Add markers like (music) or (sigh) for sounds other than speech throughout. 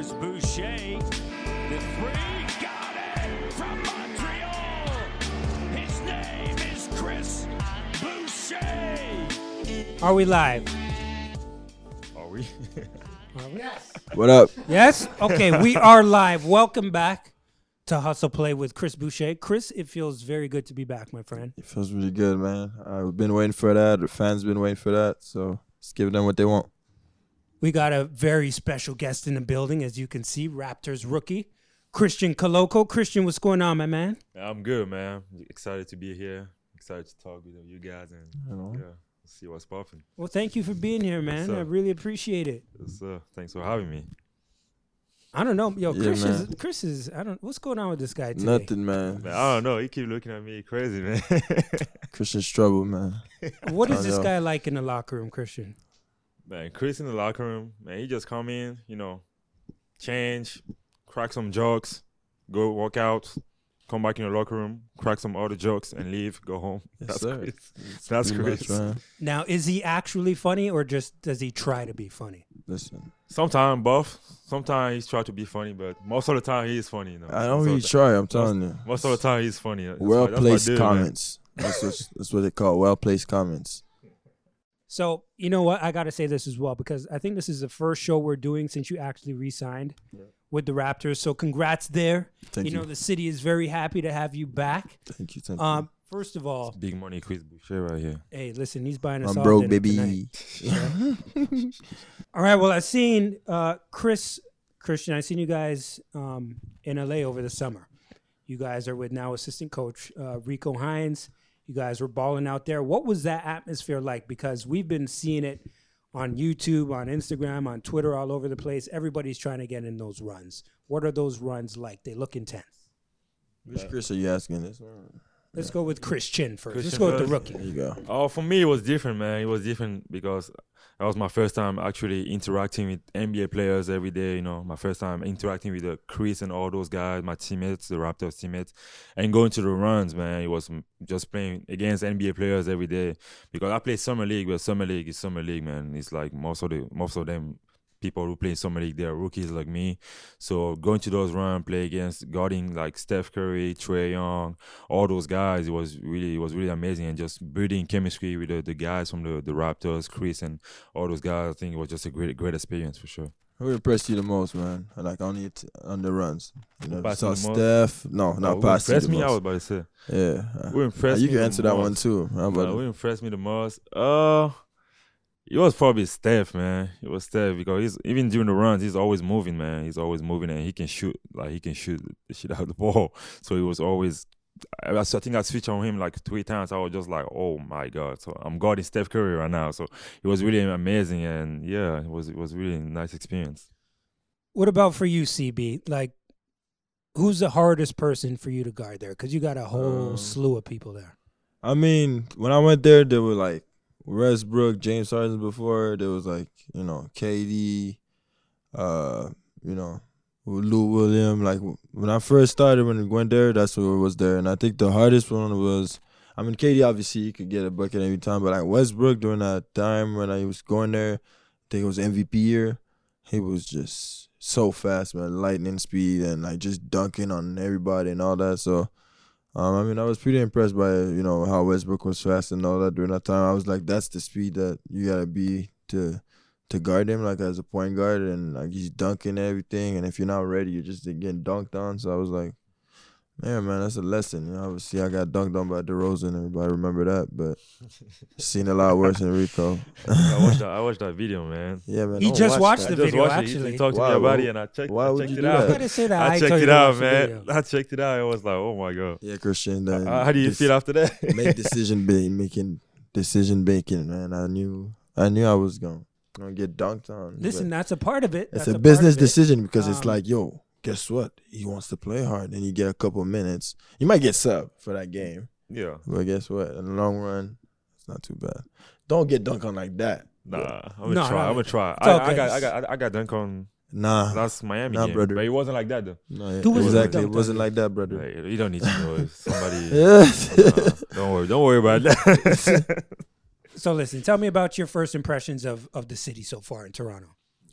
Here's Boucher. The three. Got it from Montreal. His name is Chris Boucher. Are we live? (laughs) Are we? Yes. What up? Yes? Okay, we are live. Welcome back to Hustle Play with Chris Boucher. Chris, it feels very good to be back, my friend. It feels really good, man. I've been waiting for that. The fans been waiting for that. So let's give them what they want. We got a very special guest in the building, as you can see, Raptors rookie, Christian Koloko. Christian, what's going on, my man? I'm good, man. Excited to be here. Excited to talk with you guys and Hello. yeah, see what's popping. Well, thank you for being here, man. sir. I really appreciate it. Yes, sir. Thanks for having me. I don't know, yo, Yeah, Chris is. Chris is. I don't. What's going on with this guy today? Nothing, man. Man, I don't know. You keep looking at me crazy, man. (laughs) Christian's trouble, man. What is this know. guy like in the locker room, Christian? Man, Chris in the locker room, man, he just come in, you know, change, crack some jokes, go work out, come back in the locker room, crack some other jokes, and leave, go home. Yes, That's sir. Chris. That's Pretty much, Chris. man. Now, is he actually funny, or just does he try to be funny? Listen, Sometimes both. Sometimes he's try to be funny, but most of the time he is funny. You know. I don't Most of really try. I'm telling you. Most of the time he's funny. Well what- that's what I placed do, man. comments. That's what, that's what they call well placed comments. So you know what? I got to say this as well because I think this is the first show we're doing since you actually re-signed with the Raptors. So congrats there. Thank you you. know the city is very happy to have you back. Thank you. Thank Um, first of all, Big money Chris Boucher right here. hey, listen, he's buying us I'm all broke, baby. tonight. (laughs) All right. Well, I've seen uh, Chris Christian. I've seen you guys um, in LA over the summer. You guys are with now assistant coach uh, Rico Hines. You guys were balling out there. What was that atmosphere like? Because we've been seeing it on YouTube, on Instagram, on Twitter, all over the place. Everybody's trying to get in those runs. What are those runs like? They look intense. Which Chris are you asking this? Let's go with Christian first. Let's Christian go with the rookie. There you go. Oh, for me it was different, man. It was different because that was my first time actually interacting with NBA players every day. You know, my first time interacting with the Chris and all those guys, my teammates, the Raptors teammates, and going to the runs, man. It was just playing against NBA players every day because I play summer league, but summer league is summer league, man. It's like most of the most of them people who play in summer league, they're rookies like me. So going to those runs, play against guarding like Steph Curry, Trae Young, all those guys, it was really it was really amazing and just building chemistry with the, the guys from the, the Raptors, Chris and all those guys. I think it was just a great great experience for sure. Who impressed you the most, man? Like on it on the runs. You know, Passing most? Steph. No, Uh, not who passing impressed me, I was about to say. Yeah. Who impressed you me can answer that one too. How about Uh, who impressed me the most? Uh it was probably Steph, man. It was Steph because he's even during the runs, he's always moving, man. He's always moving and he can shoot like he can shoot the shit out of the ball. (laughs) So he was always. I, I think I switched on him like three times. I was just like, oh my god! So I'm guarding Steph Curry right now. So it was really amazing and yeah, it was it was really a nice experience. What about for you, CB? Like, who's the hardest person for you to guard there? Because you got a whole Um, slew of people there. I mean, when I went there, there were like Westbrook, James Harden before. There was like, you know, KD, uh, you know, Lou William. Like when I first started, when I went there, that's what was there. And I think the hardest one was, I mean, KD obviously he could get a bucket every time, but like Westbrook during that time when I was going there, I think it was MVP year. He was just so fast, man, lightning speed and like just dunking on everybody and all that. So Um, I mean, I was pretty impressed by you know how Westbrook was fast and all that during that time. I was like, that's the speed that you gotta be to to guard him, like as a point guard, and like he's dunking everything. And if you're not ready, you're just getting dunked on. So I was like, man, man, that's a lesson. You know, obviously I got dunked on by DeRozan. Everybody remember that, but (laughs) seen a lot worse in Rico. I watched that. I watched that video, man. (laughs) yeah, man. He don't just watch watched that. the I just video, watched it. He- actually. He talked to Why- me about it, and I checked. why I would checked you it do out. that? I say that. I I checked it out, man. video. I checked it out. I was like, oh my god. Yeah, Christian. Uh, how do you this- feel after that? (laughs) make decision be making decision making, man. I knew I knew I was gonna gonna get dunked on. Listen, that's a part of it. it's That's a part business decision because it's Um, like, yo, guess what? He wants to play hard, and you get a couple minutes. You might get sub for that game, yeah. but guess what? In the long run, it's not too bad. Don't get dunked on like that. Nah, I'm gonna No, try. no, I'm gonna try. it's I, I got, I got, I got dunk on Nah, that's Miami Nah, game, brother. but it wasn't like that though. no, Who was exactly. dunked It wasn't you? like that, brother. Like, you don't need to know if somebody. Yeah. (laughs) Nah, don't worry. Don't worry about that. (laughs) So listen, tell me about your first impressions of of the city so far in Toronto.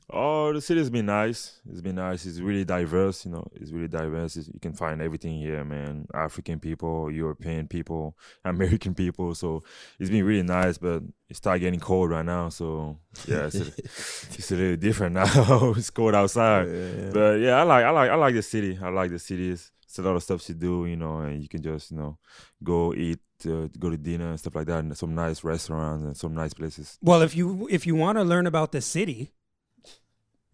Oh, the city's been nice. It's been nice. It's really diverse. You know, it's really diverse. It's, you can find everything here, man. African people, European people, (laughs) American people. So it's been really nice. But it started getting cold right now. So yeah, it's a, (laughs) it's a little different now. (laughs) it's cold outside. Yeah. But yeah, I like I like I like the city. I like the city. It's, a lot of stuff to do, you know, and you can just you know go eat, uh, go to dinner and stuff like that, and some nice restaurants and some nice places. Well, if you if you want to learn about the city,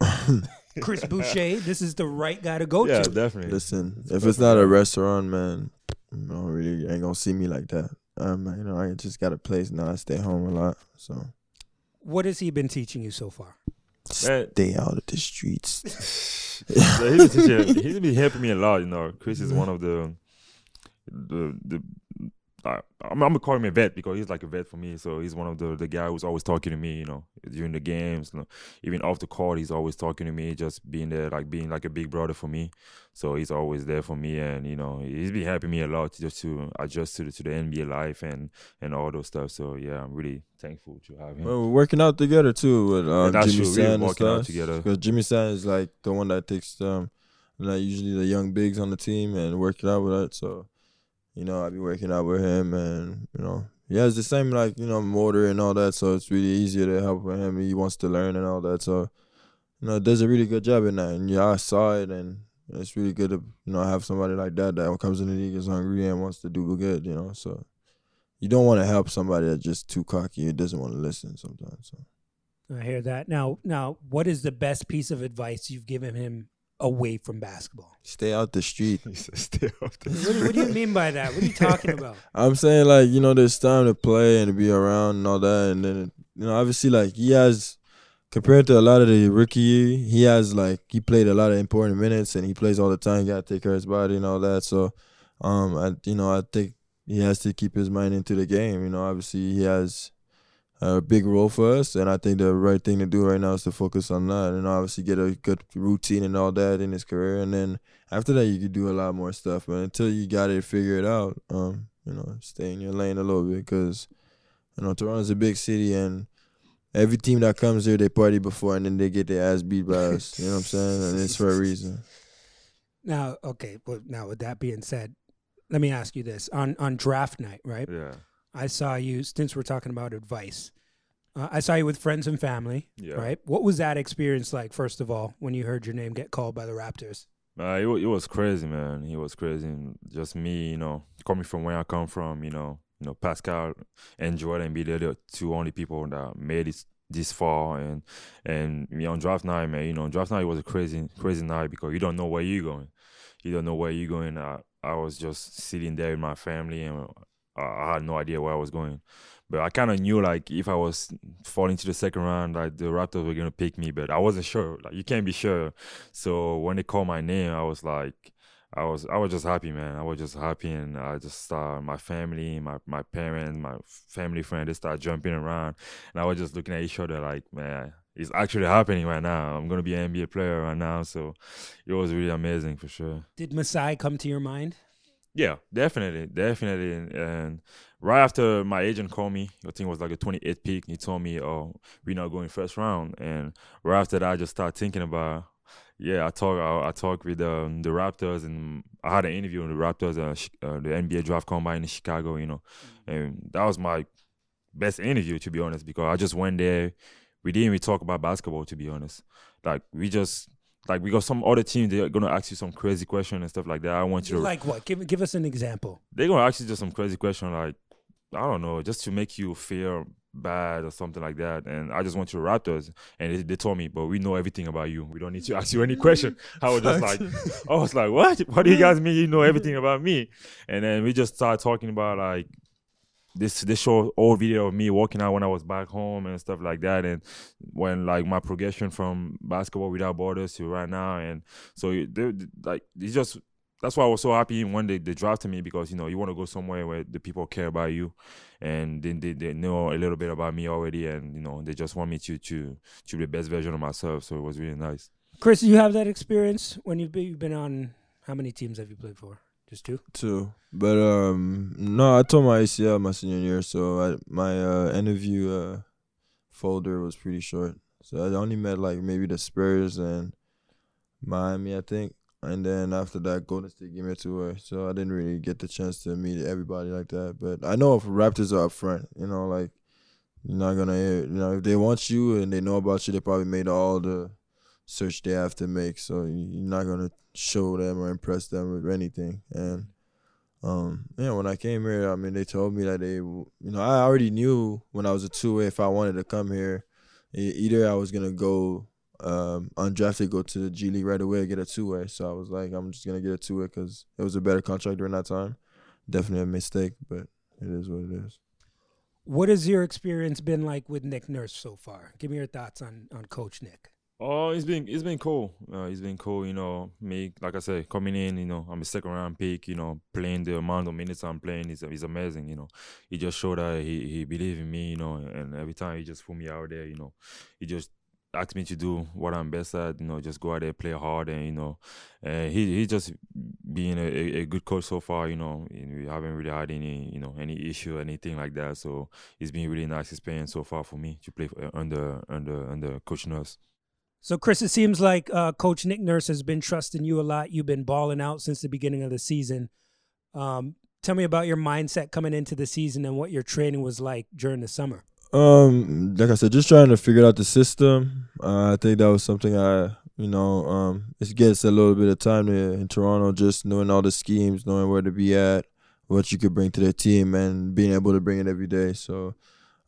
(laughs) Chris Boucher, this is the right guy to go yeah, to. definitely. Listen, if it's not a restaurant, man, you know, really you ain't gonna see me like that. Um, you know, I just got a place now. I stay home a lot, so What has he been teaching you so far? Man. stay out of the streets. (laughs) so he's, teaching- he's been helping me a lot. You know, Chris is one of the the the. I, I'm, I'm gonna call him a vet because he's like a vet for me. So he's one of the the guy who's always talking to me. You know, during the games, you know, even off the court, he's always talking to me, just being there, like being like a big brother for me. So he's always there for me, and you know, he's been helping me a lot just to adjust to the, to the NBA life and and all those stuff. So yeah, I'm really thankful to have him. Well, we're working out together too with um, Jimmy true. We're San and working out stuff. together. Because Jimmy Sann is like the one that takes um, like usually the young bigs on the team and working out with it. So, you know, I be working out with him, and you know, he has the same like you know motor and all that. So it's really easier to help with him. He wants to learn and all that. So, you know, does a really good job in that. And yeah, I saw it, and it's really good to you know have somebody like that that comes in the league is hungry and wants to do good. You know, so. You don't want to help somebody that's just too cocky. It doesn't want to listen sometimes. So. I hear that. Now, now, what is the best piece of advice you've given him away from basketball? Stay out the street. He said, "Stay off the What, do- what do you mean by that? What are you talking (laughs) about? I'm saying like you know there's time to play and to be around and all that, and then you know obviously like he has compared to a lot of the rookie, he has like he played a lot of important minutes and he plays all the time. He got to take care of his body and all that. So, um, I you know I think he has to keep his mind into the game. You know, obviously he has a big role for us, and I think the right thing to do right now is to focus on that and obviously get a good routine and all that in his career, and then after that you could do a lot more stuff. But until you got it figured out, um, you know, stay in your lane a little bit because you know Toronto's a big city and. Every team that comes here, they party before, and then they get their ass beat by us. You know what I'm saying? And it's for a reason. (laughs) Now, okay. Well, now with that being said, let me ask you this: on on draft night, right? Yeah. I saw you. Since we're talking about advice, uh, I saw you with friends and family, Yeah. right? What was that experience like? First of all, when you heard your name get called by the Raptors. Uh, it, it was crazy, man. It was crazy. And Just me, you know, coming from where I come from, you know, you know, Pascal and Jordan be the two only people that made it this far, and and me on draft night, man. You know, draft night was a crazy, crazy night because you don't know where you're going. You don't know where you're going. I, I was just sitting there with my family, and I, had no idea where I was going. But I kind of knew like if I was falling to the second round, like the Raptors were gonna pick me, but I wasn't sure. Like you can't be sure. So when they called my name, I was like, I was I was just happy, man. I was just happy, and I just uh, my family, my my parents, my family friend, they start jumping around, and I was just looking at each other like, man, it's actually happening right now. I'm gonna be an NBA player right now, so it was really amazing for sure. Did Masai come to your mind? Yeah, definitely, definitely. And, and right after my agent called me, I think it was like a 28th pick. He told me, "Oh, we're not going first round." And right after that, I just started thinking about, yeah, I talk I, I talk with um, the Raptors, and I had an interview with the Raptors, uh, uh, the NBA draft combine in Chicago. You know, and that was my best interview to be honest, because I just went there. We didn't even talk about basketball to be honest. Like we just like we got some other team they're gonna ask you some crazy question and stuff like that. I want you to Like what? Give give us an example. they're gonna ask you just some crazy question like I don't know, just to make you feel bad or something like that. And I just went to the Raptors and they, they told me, but we know everything about you. We don't need to (laughs) ask you any question. I was just like, (laughs) I was like, what? What do you guys mean you know everything about me? And then we just started talking about like this they show old video of me walking out when I was back home and stuff like that, and when like my progression from basketball without borders to right now, and so they, like it's just that's why I was so happy when they, they drafted me because you know you want to go somewhere where the people care about you, and then they, they know a little bit about me already, and you know they just want me to to to be the best version of myself. So it was really nice. Chris, you have that experience when you've been, you've been on. How many teams have you played for? Just two. Two, but um, no, I tore my ACL my senior year, so I, my uh, interview uh, folder was pretty short. So I only met like maybe the Spurs and Miami, I think, and then after that, Golden State gave me a tour. So I didn't really get the chance to meet everybody like that. But I know if Raptors are up front, you know, like you're not gonna, you know, if they want you and they know about you, they probably made all the search they have to make. So you're not gonna show them or impress them with anything. And um, yeah, when I came here, I mean, they told me that they, you know, I already knew when I was a two way if I wanted to come here, either I was gonna go um, undrafted, go to the G League right away, get a two way. So I was like, I'm just gonna get a two way because it was a better contract during that time. Definitely a mistake, but it is what it is. What has your experience been like with Nick Nurse so far? Give me your thoughts on on Coach Nick. Oh, it's been it's been cool. Uh, it's been cool, you know. Me, like I said, coming in, you know, I'm a second round pick. You know, playing the amount of minutes I'm playing is is amazing. You know, he just showed that he he believed in me. You know, and every time he just put me out there, you know, he just asked me to do what I'm best at. You know, just go out there, play hard, and you know, and he he just being a, a, good coach so far. You know, and we haven't really had any you know any issue anything like that. So it's been really nice experience so far for me to play under under under Coach Nurse. So, Chris, it seems like uh, Coach Nick Nurse has been trusting you a lot. You've been balling out since the beginning of the season. Um, tell me about your mindset coming into the season and what your training was like during the summer. Um, like I said, just trying to figure out the system. Uh, I think that was something I, you know, um, it gets a little bit of time to, in Toronto, just knowing all the schemes, knowing where to be at, what you could bring to the team, and being able to bring it every day. So,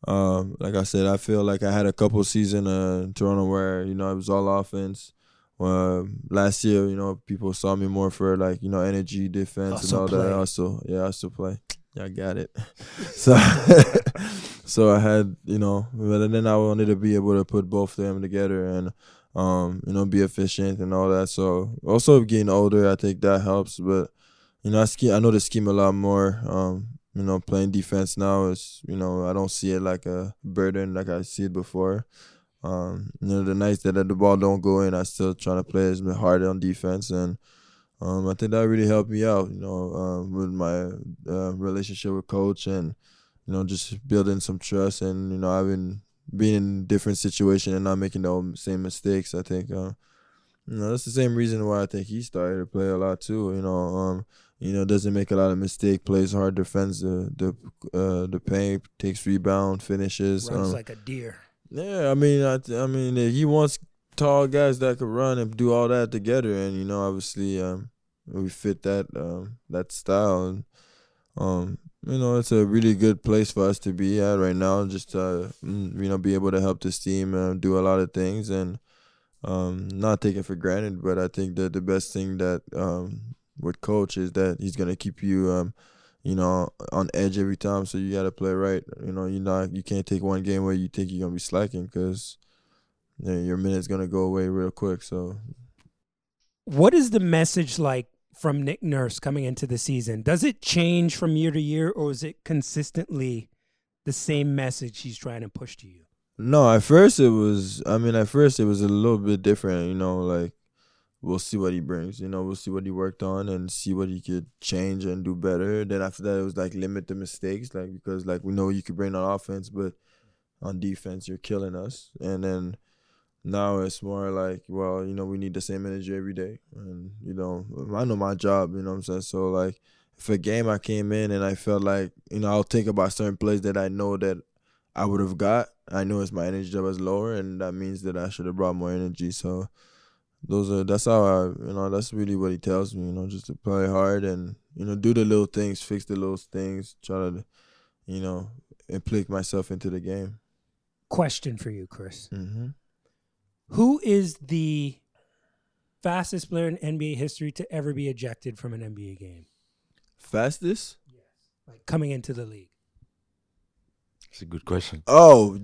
um, like I said, I feel like I had a couple season uh, in Toronto where you know it was all offense. Uh, last year, you know, people saw me more for like you know energy, defense, and all play. that. Also, yeah, I still play. Yeah, I got it. (laughs) (laughs) so, (laughs) so I had you know, but then I wanted to be able to put both of them together and um, you know, be efficient and all that. So also getting older, I think that helps. But you know, I ski, I know the scheme a lot more. Um, you know, playing defense now is you know I don't see it like a burden like I see it before. Um, you know, the nights that the ball don't go in, I still trying to play as hard on defense, and um, I think that really helped me out. You know, um, with my uh, relationship with coach, and you know, just building some trust, and you know, I've been being in different situation and not making the same mistakes. I think, uh, you know, that's the same reason why I think he started to play a lot too. You know, um, you know, doesn't make a lot of mistake, plays hard, defends the the uh, the paint, takes rebound, finishes. Runs um, like a deer. yeah, I mean, I, I mean, he wants tall guys that could run and do all that together, and you know, obviously, um, we fit that um that style, and um, you know, it's a really good place for us to be at right now. Just uh, mm, you know, be able to help this team uh, do a lot of things, and um, not take it for granted. But I think that the best thing that um with coach is that he's gonna keep you um you know, on edge every time. So you got to play right. You know, you not you can't take one game where you think you're gonna be slacking because you know, your minute's gonna go away real quick. So What is the message like from Nick Nurse coming into the season? Does it change from year to year, or is it consistently the same message he's trying to push to you? no, at first it was. I mean, at first it was a little bit different. You know, like we'll see what he brings. You know, we'll see what he worked on and see what he could change and do better. Then after that, it was like limit the mistakes, like because like we know you could bring on offense, but on defense you're killing us. And then now it's more like, well, you know, we need the same energy every day, and you know, I know my job. You know what I'm saying? So like, if a game I came in and I felt like, you know, I'll think about certain plays that I know that I would have got. I know it's my energy that was lower, and that means that I should have brought more energy. So those are that's how I, you know, that's really what he tells me. You know, just to play hard and you know do the little things, fix the little things, try to, you know, implique myself into the game. Question for you, Chris. hmm Who is the fastest player in NBA history to ever be ejected from an NBA game? Fastest? Yes. Like coming into the league. It's a good question. Oh,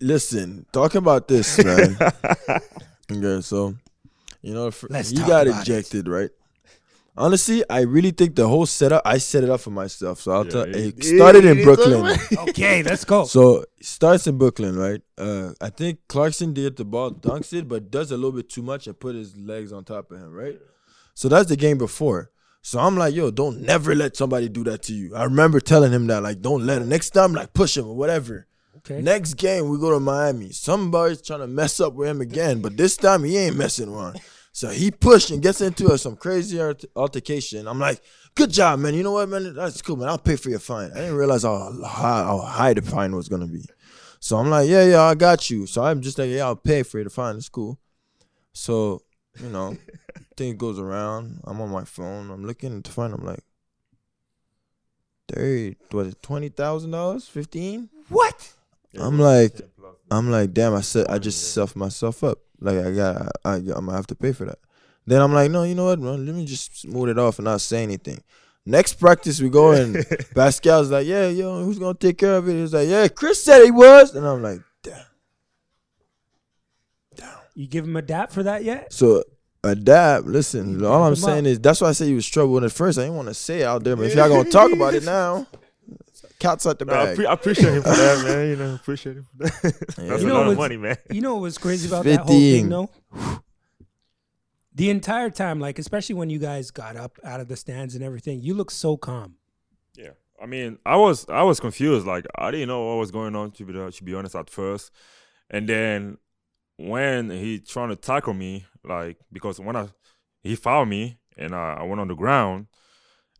listen, talking about this, man. (laughs) okay, so you know, fr- Let's you talk got about it. ejected, right? Honestly, I really think the whole setup, I set it up for myself. So I'll Yeah, tell. you- It started in Brooklyn. (laughs) Okay, let's go. So starts in Brooklyn, right? Uh, I think Claxton did the ball, dunks it, but does a little bit too much and put his legs on top of him, right? So that's the game before. So I'm like, yo, don't never let somebody do that to you. I remember telling him that, like, don't let him. Next time, like, push him or whatever. Okay. Next game, we go to Miami. Somebody's trying to mess up with him again, but this time he ain't messing around. So he pushed and gets into a, some crazy altercation. I'm like, good job, man. You know what, man? That's cool, man. I'll pay for your fine. I didn't realize how high, how high the fine was gonna be. So I'm like, yeah, yeah, I got you. So I'm just like, yeah, I'll pay for the fine. It's cool. So you know, (laughs) thing goes around. I'm on my phone. I'm looking at the fine. I'm like, thirty, it Twenty thousand dollars? Fifteen? What? I'm like, I'm like, damn, I said I just self myself up. Like I got, I, I, I'm gonna have to pay for that. Then I'm like, no, you know what, man? Let me just smooth it off and not say anything. Next practice we go and (laughs) Pascal's like, yeah, yo, who's gonna take care of it? He's like, yeah, Chris said he was, and I'm like, damn. damn. You give him a dap for that yet? So adapt. Listen, all I'm saying up. is that's why I say he was trouble at first. I didn't want to say it out there, but if y'all gonna talk about it (laughs) now, cat's out the No, I, pre- I appreciate him for that, man. You know, appreciate him for that. (laughs) That's You a know lot of money, man. You know what was crazy about that whole thing, 15. though? The entire time, like especially when you guys got up out of the stands and everything, you look so calm. Yeah, I mean, I was I was confused. Like I didn't know what was going on. To be to be honest, at first, and then when he trying to tackle me, like because when I he fouled me and I, I went on the ground,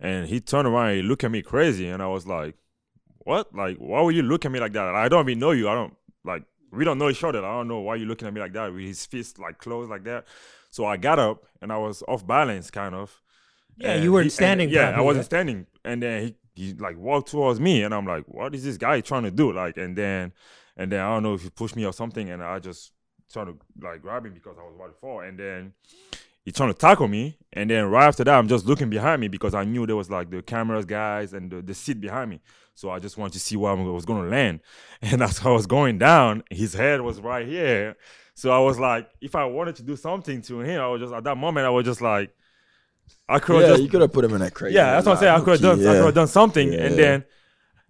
and he turned around and he looked at me crazy, and I was like, "What? Like, why would you look at me like that? I don't even know you. I don't like we don't know each other. I don't know why you looking at me like that with his fist like closed like that." So I got up and I was off balance, kind of. Yeah, And you weren't he- and- standing Yeah, I wasn't standing, and then he he like walked towards me, and I'm like, what is this guy trying to do? Like, and then and then I don't know if he pushed me or something, and I just trying to like grab him because I was about to fall, and then he trying to tackle me, and then right after that, I'm just looking behind me because I knew there was like the cameras guys and the, the seat behind me, so I just wanted to see where I was gonna land, (laughs) and as I was going down, his head was right here. So I was like, if I wanted to do something to him, I was just at that moment, I was just like, I could have yeah, just you could have put him in that crazy. yeah, that's what I'm saying. I could have done. I could have done something, and then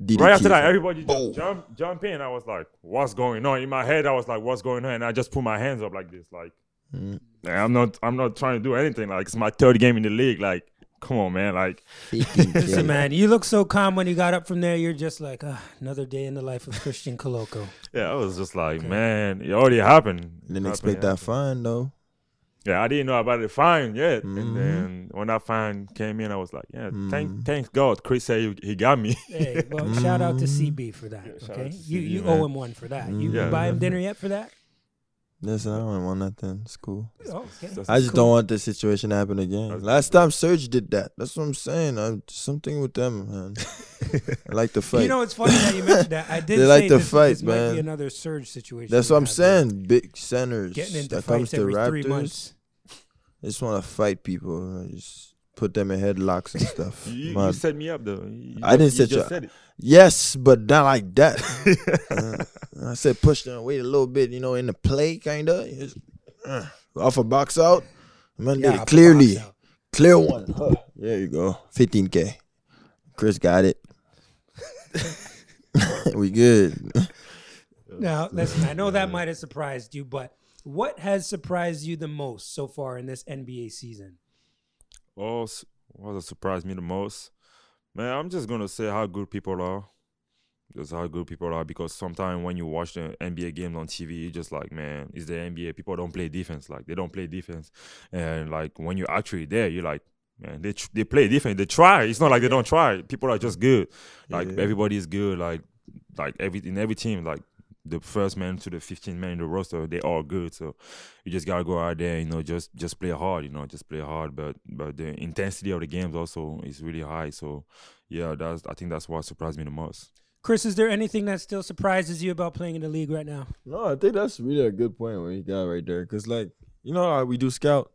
DDT. right after that, everybody just jump jump in. I was like, "What's going on?" In my head, I was like, "What's going on?" And I just put my hands up like this, like, Mm. "I'm not, I'm not trying to do anything. Like, it's my third game in the league. Like, come on, man. Like, (laughs) Listen, man, you look so calm when you got up from there. You're just like, ah, another day in the life of Christian Koloko. (laughs) yeah, I was just like, man, it already happened. Didn't Happened, expect that fine though. Yeah, I didn't know about the fine yet, Mhm. and then when that fine came in, I was like, "Yeah, Mhm. thank, thanks God." Chris said he, he got me. Hey, well, shout out to CB for that. Yeah, okay, you CB, you man. owe him one for that. You, Yeah, you buy him yeah. dinner yet for that? Listen, I don't want nothing. It's cool. Okay. That's- I just cool. don't want this situation to happen again. Last time Serge did that. That's what I'm saying. I'm something with them, man. (laughs) I like to fight. You know, it's funny that you mentioned that. I (laughs) did They say like to this, fight, this might be man. another Serge situation. That's what I'm have here. saying. Big centers Getting into that comes to every three Raptors. months. I just want to fight people. I just put them in headlocks and stuff. (laughs) You, My- you set me up though. You I didn't just- set you you just up. said it. yes, but not like that. (laughs) Uh, I said push them, wait a little bit, you know, in the play, kind of. Uh, off a box out. Man, Yeah, did it clearly. out. Clear one. Huh. There you go. 15K. Chris got it. (laughs) we good. Now, listen, I know that might have surprised you, but what has surprised you the most so far in this NBA season? Was what surprised me the most? Man, I'm just gonna say how good people are. just how good people are. Because sometimes when you watch the NBA games on TV, you just like, man, it's the NBA. People don't play defense. Like they don't play defense, and like when you're actually there, you're like. Man, they tr- they play defense. They try. It's not like they don't try. People are just good. Like Yeah. everybody is good. Like like every in every team. Like the first man to the 15 man in the roster, they all good. So you just gotta go out there, you know, just just play hard, you know, just play hard. But but the intensity of the games also is really high. So yeah, that's I think that's what surprised me the most. Chris, is there anything that still surprises you about playing in the league right now? No, I think that's really a good point what you got right there. Cause like you know how we do scout.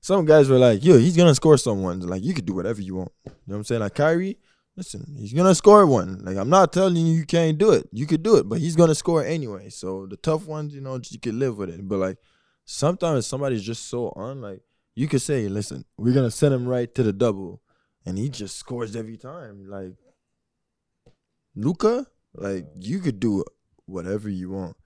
Some guys were like, "Yo, he's gonna score someone." Like you could do whatever you want. You know what I'm saying? Like Kyrie, listen, he's gonna score one. Like I'm not telling you you can't do it. You could do it, but he's gonna score anyway. So the tough ones, you know, you could live with it. But like sometimes somebody's just so on. Like you could say, "Listen, we're gonna send him right to the double," and he just scores every time. Like Luka, like you could do whatever you want.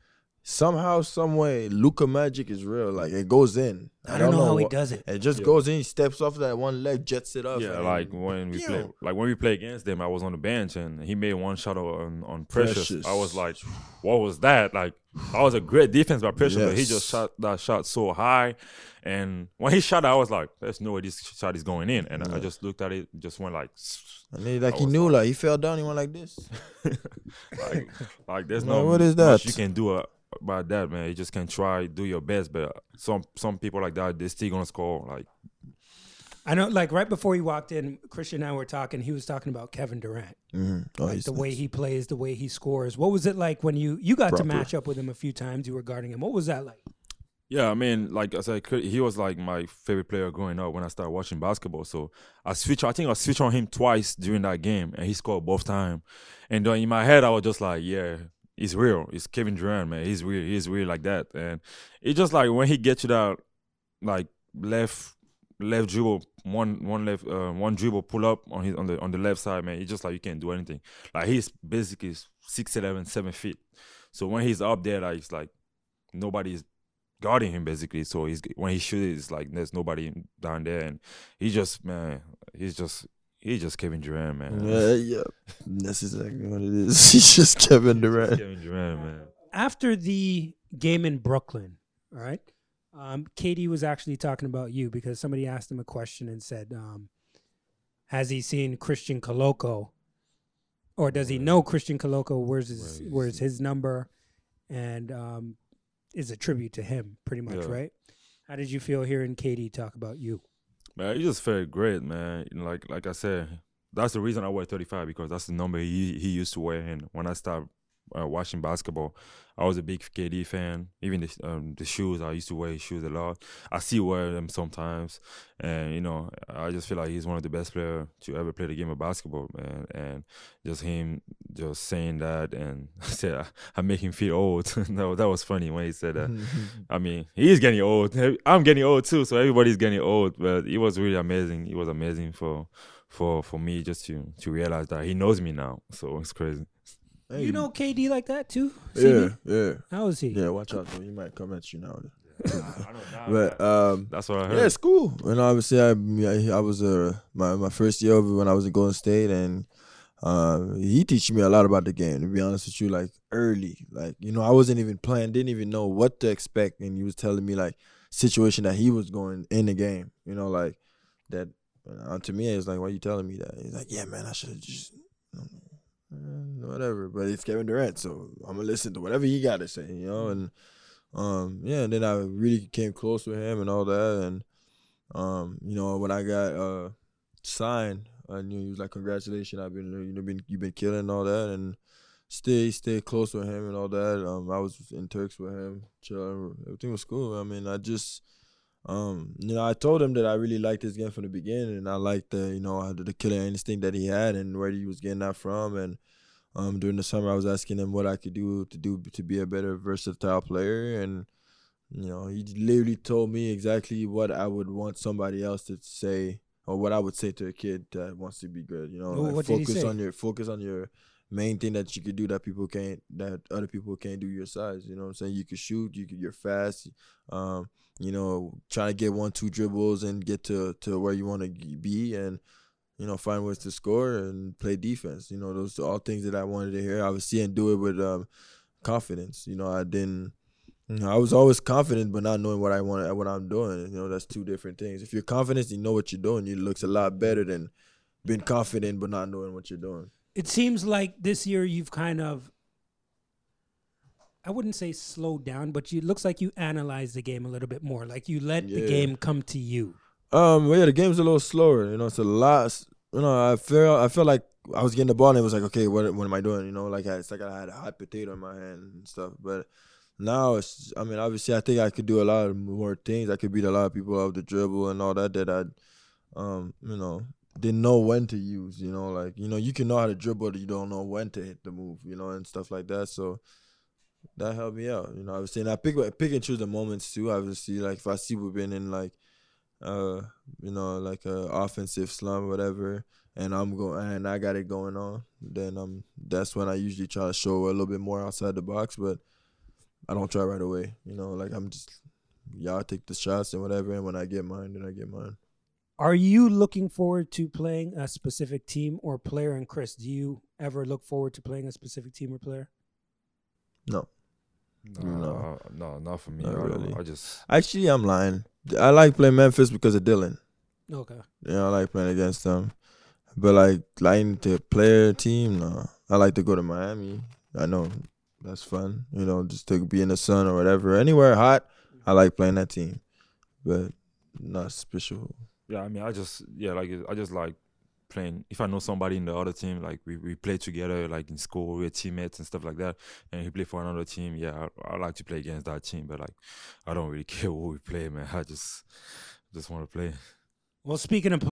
Somehow, some way, Luka magic is real. Like it goes in. I don't know how he does it. It just Yeah. goes in. He steps off that one leg, jets it up. Yeah, like when we play, like when we play against them, I was on the bench and he made one shot on on Precious. Precious. I was like, what was that? Like that was a great defense by Precious, but he just shot that shot so high. And when he shot, it, I was like, there's no way this shot is going in. And I just looked at it, just went like, And then, like I he knew, like- like he fell down. He went like this. (laughs) like, like there's Man, no what is that? you can do uh, about that, man. You just can try, do your best, but some some people like that, they still gonna score. Like I know, like right before he walked in, Christian and I were talking. He was talking about Kevin Durant, Mm-hmm. Oh, like he's the way he plays, the way he scores. What was it like when you you got to match up with him a few times? You were guarding him. What was that like? Yeah, I mean, like I said, he was like my favorite player growing up when I started watching basketball. So I switched. I think I switched on him twice during that game, and he scored both time. And then in my head, I was just like, "Yeah, he's real. He's Kevin Durant, man. He's real. He's real like that." And it's just like when he gets you that, like left left dribble, one one left uh, one dribble pull up on his on the on the left side, man. It's just like you can't do anything. Like he's basically six eleven, seven feet. So when he's up there, like it's like nobody's guarding him basically. So he's when he shoots, it's like there's nobody down there, and he just man, he's just he's just Kevin Durant, man. Yeah, yeah. That's exactly what it is. (laughs) He's just Kevin Durant. Kevin Durant, man. After the game in Brooklyn, all right, um, KD was actually talking about you because somebody asked him a question and said, um, "Has he seen Christian Koloko, or does he know Christian Koloko? Where's his Right. Where's his number?" And um, is a tribute to him, pretty much, Yeah. right? How did you feel hearing KD talk about you? Man, he just felt great, man. Like like I said, that's the reason I wear 35 because that's the number he he used to wear. And when I started uh, watching basketball, I was a big KD fan. Even the um, the shoes, I used to wear his shoes a lot. I still wear them sometimes, and you know, I just feel like he's one of the best players to ever play the game of basketball, man. And just him just saying that and (laughs) said I, I make him feel old. (laughs) that that was funny when he said that. (laughs) I mean, he's getting old. I'm getting old too, so everybody's getting old. But it was really amazing. It was amazing for for for me just to to realize that he knows me now. So it's crazy. Hey, You know KD like that too? Yeah, CD? yeah, How is he? yeah. Watch out, though. He might come at you now. (laughs) I (laughs) know But um, that's what I heard. Yeah, it's cool. And obviously, I I, I was uh, my my first year over when I was in Golden State, and uh, he teach me a lot about the game. To be honest with you, like early, like you know, I wasn't even playing, didn't even know what to expect, and he was telling me like situation that he was going in the game. You know, like that. Uh, to me, it's like, why are you telling me that? He's like, yeah, man, I should have just. uh, Whatever, but it's Kevin Durant, so I'm gonna listen to whatever he got to say, you know. And um, yeah, and then I really came close with him and all that, and um, you know, when I got uh signed, I knew he was like, "Congratulations, I've been you know been you've been killing and all that," and stay stay close with him and all that. Um, I was in Turks with him, chilling. Everything was cool. I mean, I just um, you know, I told him that I really liked his game from the beginning, and I liked the you know the, the killer instinct that he had and where he was getting that from, and um, during the summer, I was asking him what I could do to do to be a better versatile player, and you know, he literally told me exactly what I would want somebody else to say, or what I would say to a kid that wants to be good. You know, like what did he focus on your focus on your main thing that you could do that people can't, that other people can't do your size. You know what I'm saying? You could shoot, you could, you're fast. Um, you know, trying to get one, two dribbles and get to to where you want to be, and you know, find ways to score and play defense. You know, those are all things that I wanted to hear. Obviously, and do it with um, confidence. You know, I didn't. I was always confident, but not knowing what I want, what I'm doing. You know, that's two different things. If you're confident, you know what you're doing. It looks a lot better than being confident but not knowing what you're doing. It seems like this year you've kind of, I wouldn't say slowed down, but you, it looks like you analyze the game a little bit more. Like you let the game come to you. Um, well, yeah, the game's a little slower. You know, it's a lot. You know, I feel I feel like I was getting the ball and it was like, okay, what what am I doing? You know, like I, it's like I had a hot potato in my hand and stuff. But now it's, I mean, obviously, I think I could do a lot of more things. I could beat a lot of people off the dribble and all that that I, um, you know, didn't know when to use. You know, like you know, you can know how to dribble, you don't know when to hit the move. You know, and stuff like that. So that helped me out. You know, obviously, and I pick pick and choose the moments too. Obviously, like if I see we've been in like uh, you know, like a offensive slump, whatever, and I'm going and I got it going on, then um, that's when I usually try to show a little bit more outside the box, but I don't try right away. You know, like I'm just y'all take the shots and whatever, and when I get mine, then I get mine. Are you looking forward to playing a specific team or player? And Chris, do you ever look forward to playing a specific team or player? No, No, No. no, not for me. Not I, really. I just actually, I'm lying. I like playing Memphis because of Dillon. Okay. You know, I like playing against them. But like lying to player team, no. I like to go to Miami. I know that's fun. You know, just to be in the sun or whatever. Anywhere hot, I like playing that team. But not special. Yeah. I mean, I just yeah, like I just like playing. If I know somebody in the other team, like we, we play together, like in school, we're teammates and stuff like that, and he play for another team. Yeah, I, I like to play against that team, but like I don't really (laughs) care what we play, man. I just just want to play. Well, speaking of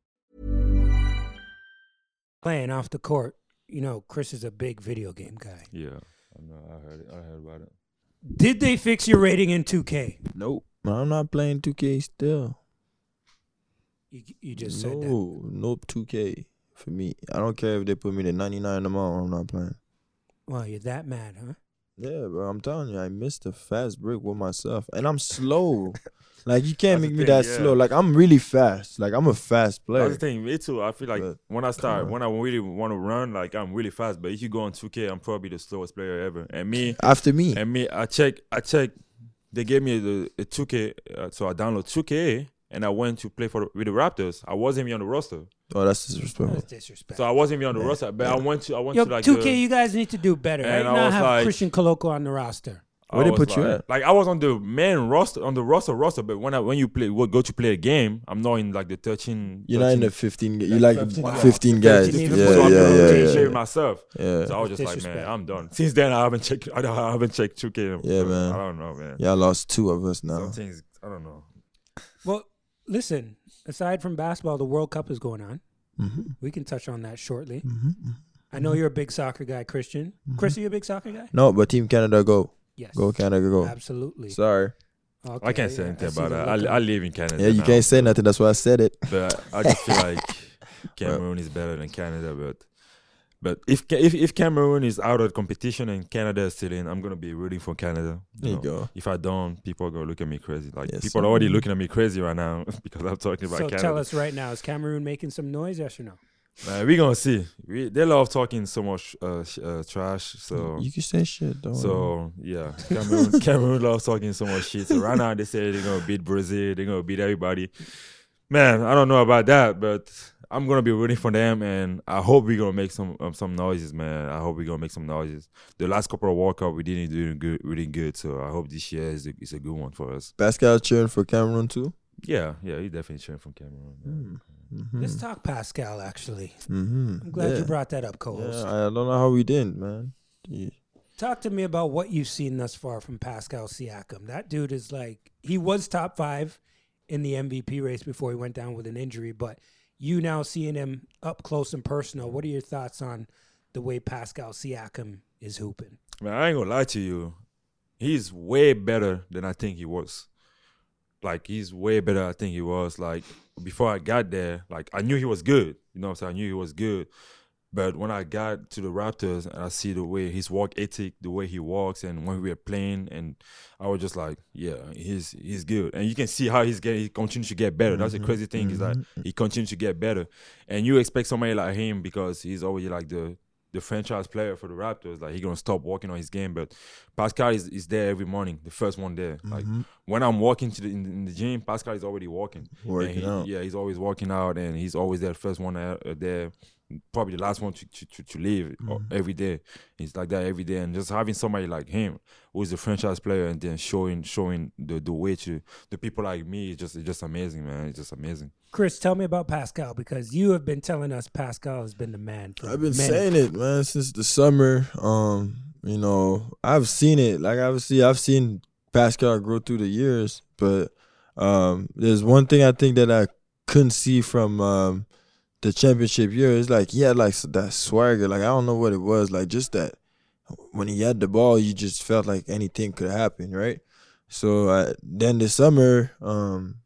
Playing off the court, you know, Chris is a big video game guy. Yeah, I know. I heard it. I heard about it. Did they fix your rating in 2K? Nope. I'm not playing 2K still. You, you just said that. no, nope, 2K for me. I don't care if they put me to 99 tomorrow. I'm not playing. Well, you're that mad, huh? Yeah, bro. I'm telling you, I missed a fast break with myself, and I'm slow. (laughs) like you can't That's the make me thing, that yeah. slow. Like I'm really fast. Like I'm a fast player. That's the thing. Me too. I feel like But, when I start, (clears throat) when I really want to run, like I'm really fast. But if you go on 2K, I'm probably the slowest player ever. And me, After me, and me, I check, I check. They gave me the, the 2K, uh, so I download 2K, and I went to play for the, with the Raptors. I wasn't even on the roster, oh, that's disrespectful. That's disrespect. so I wasn't even on the roster. But I went to, I went Yo, to like 2K, the, you guys need to do better. And right I now, was have like- Christian Koloko on the roster. Where they put was you like, at? Like I was on the main roster, on the roster roster. But when I when you play, go go to play a game, I'm not in like the 13. You're not in the 15. ga- You like 15 15, guys. guys. 13 Yeah, even yeah, more. so I'm yeah, gonna yeah, yeah, myself. yeah. So I was just like, Disrespect. man, I'm done. Since then, I haven't checked. (laughs) I, don't, I haven't checked 2K. Yeah, man. I don't know, man. Y'all lost two of us now. Some things I don't know. Well, listen, aside from basketball, the World Cup is going on. Mm-hmm. We can touch on that shortly. Mm-hmm. I know you're a big soccer guy, Christian. Chris, are you a big soccer guy? No, but Team Canada go. Yes. Go Canada go. Absolutely. Sorry. Okay, I can't say yeah, anything see about that. I, I live in Canada. Yeah, you now, can't say nothing. That's why I said it. But I just feel (laughs) like Cameroon is better than Canada. But but if if if Cameroon is out of competition and Canada is still in, I'm gonna be rooting for Canada. There you know. go. If I don't, people are gonna look at me crazy. Like Yes, people sir. are already looking at me crazy right now (laughs) because I'm talking about So Canada. tell us right now, is Cameroon making some noise? Yes or no? Man, we gonna see. We, they love talking so much uh, sh- uh, trash. So you can say shit though. So yeah, Cameroon, (laughs) Cameroon loves talking so much shit. So right now they say they're gonna beat Brazil, they're gonna beat everybody. Man, I don't know about that, but I'm gonna be rooting for them, and I hope we're gonna make some um, some noises, man. I hope we're gonna make some noises. The last couple of World Cup we didn't do good, really good, so I hope this year is a, is a good one for us. Pascal cheering for Cameroon too. Yeah, yeah, he definitely cheering for Cameroon. yeah. Mm-hmm. Let's talk Pascal. Actually, Mm-hmm. I'm glad yeah. you brought that up, co-host. Yeah, I don't know how we didn't, man. Yeah. Talk to me about what you've seen thus far from Pascal Siakam. That dude is like he was top five in the MVP race before he went down with an injury, but you now seeing him up close and personal. What are your thoughts on the way Pascal Siakam is hooping? Man, I ain't gonna lie to you. He's way better than I think he was. Like he's way better I think he was. Like before I got there, like I knew he was good. You know what I'm saying? I knew he was good. But when I got to the Raptors and I see the way his work ethic, the way he walks, and when we were playing, and I was just like, yeah, he's he's good. And you can see how he's getting, he continues to get better. That's the mm-hmm. crazy thing is that mm-hmm. he continues to get better. And you expect somebody like him because he's always like the the franchise player for the Raptors. Like he gonna stop working on his game, but Pascal is, is there every morning, the first one there. Like when I'm walking to the in, in the gym, Pascal is already walking. Working he- out. Yeah, he's always walking out, and he's always there, first one uh, there, probably the last one to to, to, to leave uh, every day. He's like that every day, and just having somebody like him who's a franchise player and then showing showing the, the way to the people like me is just it's just amazing, man. It's just amazing. Chris, tell me about Pascal because you have been telling us Pascal has been the man. For I've been a minute. saying it, man, since the summer. Um, you know, I've seen it. Like obviously, I've seen Pascal grow through the years, but um, there's one thing I think that I couldn't see from um the championship year. It's like he had like that swagger. Like I don't know what it was. Like just that when he had the ball, you just felt like anything could happen, right? So then this summer, um,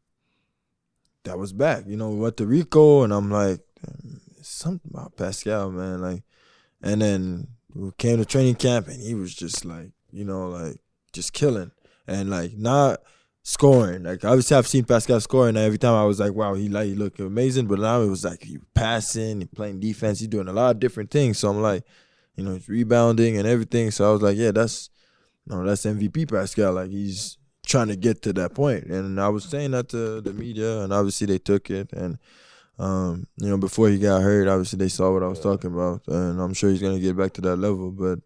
that was back. You know, we went to Rico, and I'm like, "Damn, it's something about Pascal, man. Like, and then we came to training camp, and he was just like, you know, like just killing, and like not scoring. Like obviously, I've seen Pascal scoring, and every time I was like, wow, he like he looked amazing. But now it was like he passing, he playing defense, he's doing a lot of different things. So I'm like, you know, he's rebounding and everything. So I was like, yeah, that's no, that's MVP Pascal. Like he's trying to get to that point. And I was saying that to the media, and obviously they took it. And um, you know, before he got hurt, obviously they saw what I was talking about, and I'm sure he's gonna get back to that level. But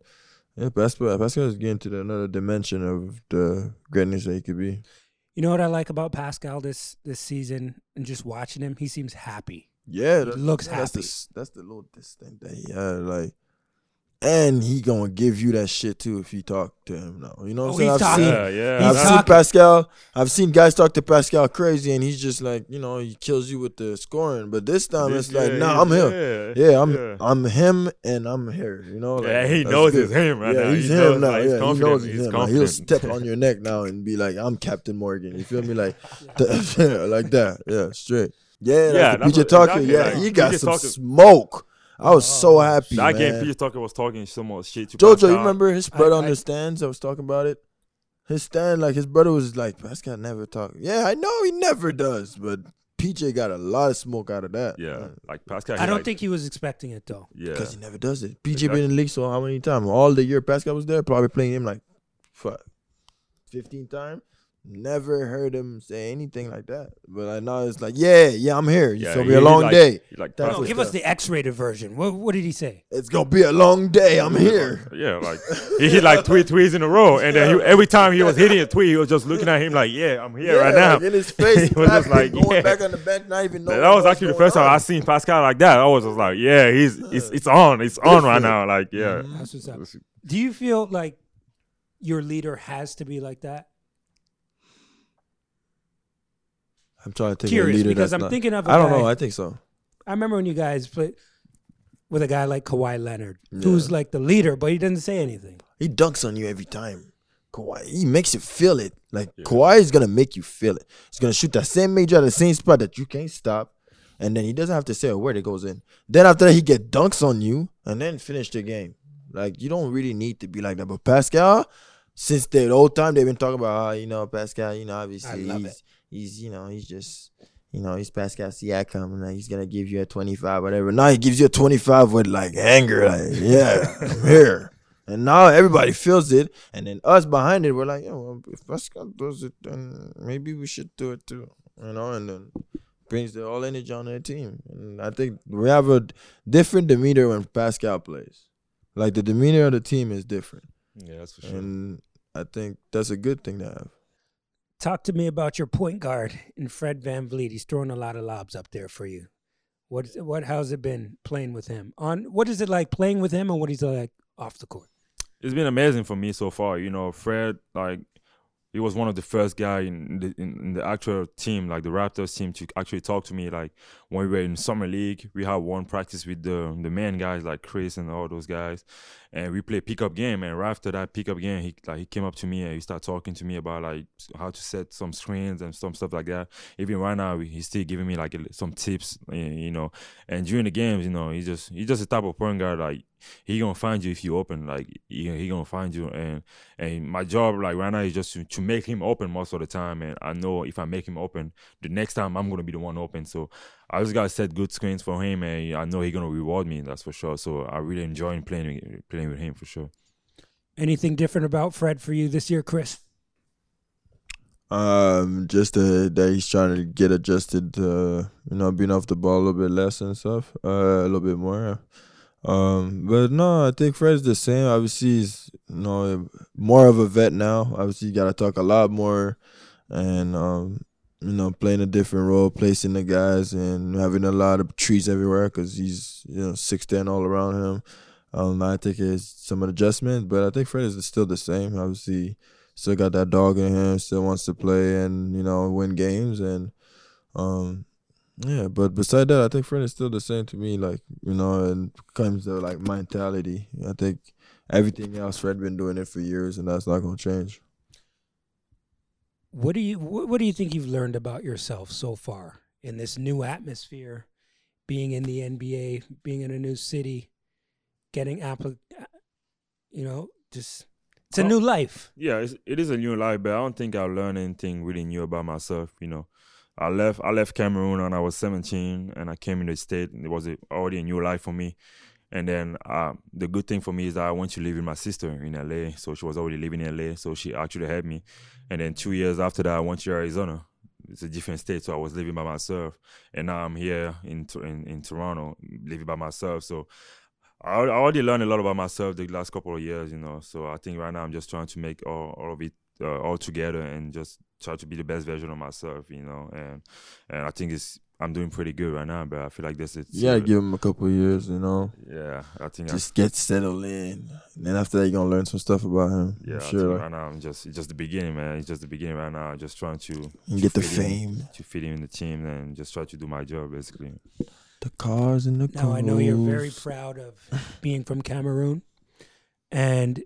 yeah, Pascal, Pascal is getting to another dimension of the greatness that he could be. You know what I like about Pascal this this season and just watching him, he seems happy. Yeah, He that- looks that's happy. The, that's the little distinct that he had, like. And he gonna give you that shit too if you talk to him now. You know what Oh, I'm saying? he's I've talking. seen, Yeah, yeah. I've seen. Pascal. I've seen guys talk to Pascal crazy, and he's just like, you know, he kills you with the scoring. But this time This- it's like, yeah, nah, I'm him. yeah, I'm. I'm him, and I'm here. You know, like, Yeah, he knows good. it's him right yeah, now. He's He him now. like, he's yeah, he knows he's He's him. Like, he'll step on your neck now and be like, I'm Captain Morgan. You feel me? Like, (laughs) (laughs) like that. Yeah, straight. Yeah, Yeah, that's PJ exactly, Yeah, he got PJ some smoke. I was oh, so happy, That game, man. PJ Tucker was talking so much shit to Jojo, Pascal. you remember his brother I- on I- the stands? I was talking about it. His stand, like his brother was like, Pascal never talk. Yeah, I know he never does, but PJ got a lot of smoke out of that. Yeah, like Pascal. I don't like, think he was expecting it though. Yeah, because he never does it. PJ Exactly. been in the league so how many times? All the year Pascal was there, probably playing him like, fuck, fifteen times. Never heard him say anything like that. But I know it's like, yeah, yeah, I'm here. It's Yeah, gonna be a long like- day. like No, give stuff. us the X-rated version. What, what did he say? It's gonna be a long day. I'm here. Yeah, like he hit like three threes in a row, and then he, every time he was hitting a three, he was just looking at him like, "Yeah, I'm here right now." like in his face, (laughs) he was just like, going yeah. back on the bench, not even knowing. That was actually the going first time. I seen Pascal like that. I was just like, "Yeah, he's it's it's on, it's on right now." Like, yeah, That's what's up. Do you feel like your leader has to be like that? I'm trying to think Curious, of a leader because I'm not- thinking of a I don't guy- know. I think so. I remember when you guys played with a guy like Kawhi Leonard, Yeah. who's like the leader, but he doesn't say anything. He dunks on you every time. Kawhi, he makes you feel it. Like Kawhi is gonna make you feel it. He's gonna shoot that same major at the same spot that you can't stop, and then he doesn't have to say a word. It goes in. Then after that, he get dunks on you, and then finish the game. Like you don't really need to be like that. But Pascal, since the old time, they've been talking about how you know Pascal. You know, obviously love he's it. He's you know he's just. You know, he's Pascal Siakam, and like, he's gonna give you a twenty-five, whatever. Now he gives you a twenty-five with like anger, like yeah, I'm (laughs) here. And now everybody feels it, and then us behind it, we're like, yo, well, if Pascal does it, then maybe we should do it too, you know. And then brings the all energy on their team. And I think we have a different demeanor when Pascal plays. Like the demeanor of the team is different. Yeah, that's for sure. And I think that's a good thing to have. Talk to me about your point guard in Fred VanVleet. He's throwing a lot of lobs up there for you. What what how's it been playing with him? On what is it like playing with him and what he's like off the court? it's been amazing for me so far. You know, Fred, like, he was one of the first guy in the in, in, the actual team, like the Raptors team, to actually talk to me. Like when we were in summer league, we had one practice with the the main guys like Chris and all those guys, and we played pickup game. And right after that pickup game, he like he came up to me and he started talking to me about like how to set some screens and some stuff like that. Even right now, he's still giving me like some tips, you know. And during the games, you know, he's just he's just a type of point guard like he gonna find you if you open. Like he, he gonna find you, and and my job like right now is just to, to make him open most of the time. And I know if I make him open, the next time I'm gonna be the one open. So I just gotta set good screens for him, and I know he's gonna reward me. That's for sure. So I really enjoy playing playing with him for sure. Anything different about Fred for you this year, Chris? Um, just uh, that he's trying to get adjusted to you know being off the ball a little bit less and stuff, uh, a little bit more. Um, but no, I think Fred's the same. Obviously, he's you know more of a vet now. Obviously, you got to talk a lot more, and um, you know, playing a different role, placing the guys, and having a lot of trees everywhere because he's you know six ten all around him. Um, I think it's some adjustment, but I think Fred is still the same. Obviously, still got that dog in him, still wants to play and you know win games, and um, yeah, but beside that, I think Fred is still the same to me. Like you know, and comes to like mentality. I think everything else Fred been doing it for years, and that's not gonna change. What do you What do you think you've learned about yourself so far in this new atmosphere, being in the NBA, being in a new city, getting apple, you know, just it's a new life. Yeah, it's, it is a new life, but I don't think I learned anything really new about myself. You know, I left I left Cameroon when I was 17 and I came in the state. It was already a new life for me. And then uh, the good thing for me is that I went to live with my sister in LA. So she was already living in LA. So she actually helped me. And then two years after that, I went to Arizona. It's a different state, so I was living by myself. And now I'm here in in, in Toronto, living by myself. So I, I already learned a lot about myself the last couple of years, you know. So I think right now I'm just trying to make all, all of it uh, all together and just try to be the best version of myself, you know. And and I think it's I'm doing pretty good right now, but I feel like this is yeah. Give him a couple years, you know. Yeah, I think just I, get settled in, and then after that you're gonna learn some stuff about him. Yeah, sure. right now I'm just it's just the beginning, man. It's just the beginning right now. I'm just trying to, to get the fame, in, to fit in the team, and just try to do my job basically. The cars and the now clothes. I know you're very proud of being from Cameroon, and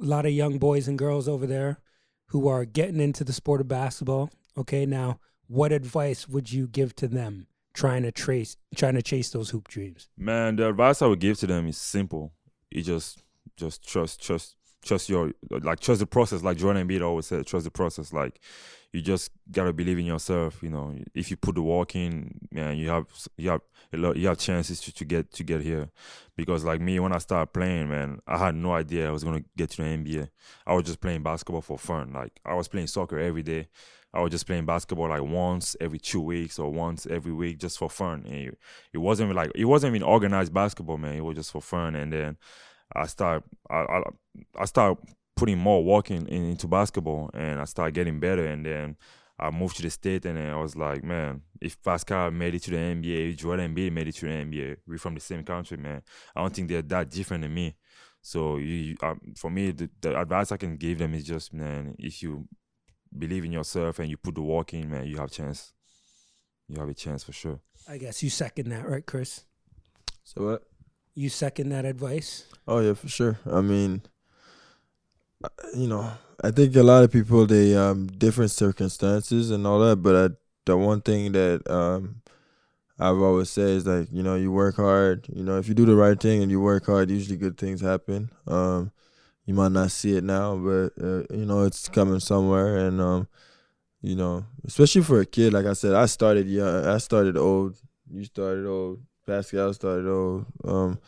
a lot of young boys and girls over there who are getting into the sport of basketball. Okay, now what advice would you give to them trying to trace trying to chase those hoop dreams? Man, the advice I would give to them is simple. You just just trust trust trust your like trust the process like Jordan Embiid always said trust the process like you just gotta believe in yourself you know if you put the work in man you have you have a lot you have chances to, to get to get here because like me when I started playing man I had no idea I was gonna get to the NBA I was just playing basketball for fun like I was playing soccer every day I was just playing basketball like once every two weeks or once every week just for fun. And it, it wasn't like it wasn't even organized basketball, man. It was just for fun. And then I start I I, I start putting more work in, in, into basketball, and I started getting better. And then I moved to the state, and I was like, man, if Pascal made it to the NBA, if Joel Embiid made it to the NBA, we're from the same country, man. I don't think they're that different than me. So you, um, for me, the, the advice I can give them is just, man, if you believe in yourself and you put the work in, man, you have a chance. You have a chance for sure. I guess you second that, right, Chris? So what? You second that advice? Oh yeah, for sure. I mean, you know, I think a lot of people they um different circumstances and all that, but I, the one thing that um I've always said is like you know you work hard. You know, if you do the right thing and you work hard, usually good things happen. Um, you might not see it now, but uh, you know it's coming somewhere, and um, you know, especially for a kid, like I said, I started young. I started old. You started old. Pascal started old. Um,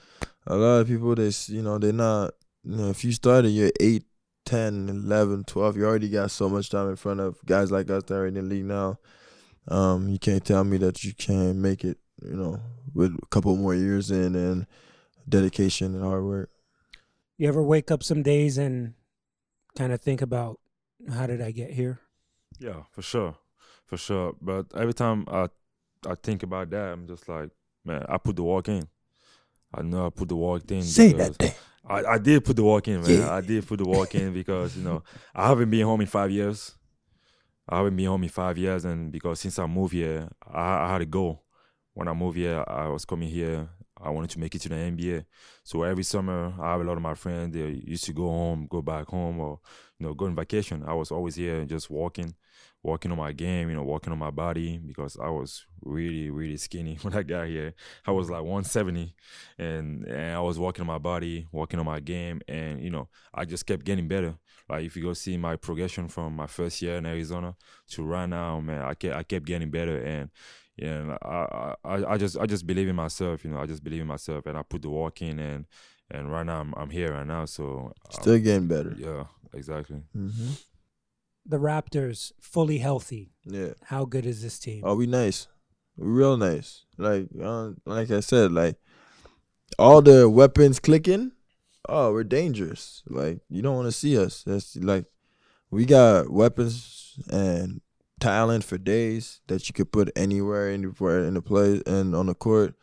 a lot of people, they you know they're not. You know, if you started, you're eight, 10, 11, 12, you already got so much time in front of guys like us that are in the league now. Um, you can't tell me that you can't make it. You know, with a couple more years in and dedication and hard work. You ever wake up some days and kind of think about how did I get here? Yeah, for sure, for sure. But every time I I think about that, I'm just like, man, I put the walk in. I know I put the walk in. Say that thing. I, I did put the walk in, man. Yeah. I did put the work in because you know I haven't been home in five years. I haven't been home in five years, and because since I moved here, I, I had to go. When I moved here, I was coming here. I wanted to make it to the NBA. So every summer, I have a lot of my friends. They used to go home, go back home, or you know, go on vacation. I was always here, and just walking, working on my game, you know, working on my body because I was really, really skinny (laughs) when I got here. I was like 170, and and I was working on my body, working on my game, and you know, I just kept getting better. Like if you go see my progression from my first year in Arizona to right now, man, I kept I kept getting better, and yeah, I, I I just I just believe in myself, you know, I just believe in myself, and I put the work in, and and right now I'm I'm here right now, so um, Still getting better. yeah, exactly. hmm The Raptors fully healthy. Yeah. How good is this team? Oh, we nice, we real nice. Like, uh, like I said, like all the weapons clicking. Oh, we're dangerous. Like you don't want to see us. That's like we got weapons and talent for days that you could put anywhere, anywhere in the play and on the court.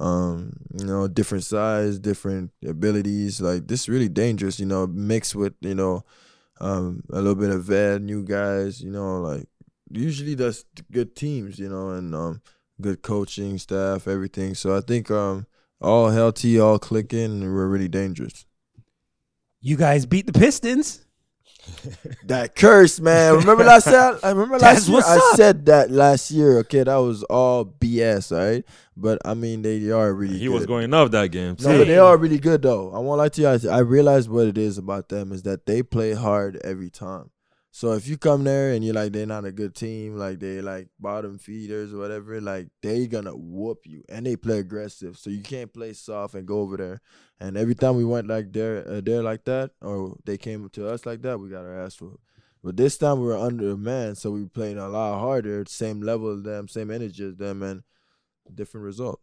Um, you know, different size, different abilities. Like this is really dangerous. You know, mixed with you know, um, a little bit of vet, new guys. You know, like usually that's good teams, you know, and um, good coaching staff, everything. So I think um, all healthy, all clicking, we're really dangerous. You guys beat the Pistons. That curse, man. Remember last (laughs) year? I remember last year. what's I said that last year. Okay, that was all BS, right? But I mean, they are really. He good. was going off that game. No, but they are really good though. I won't lie to you. I, I realize what it is about them is that they play hard every time. So if you come there and you're like they're not a good team, like they like bottom feeders or whatever, like they gonna whoop you and they play aggressive. So you can't play soft and go over there. And every time we went like there, uh, there like that, or they came to us like that, we got our ass whooped. But this time we were under a man, so we were playing a lot harder, same level as them, same energy as them, and different result.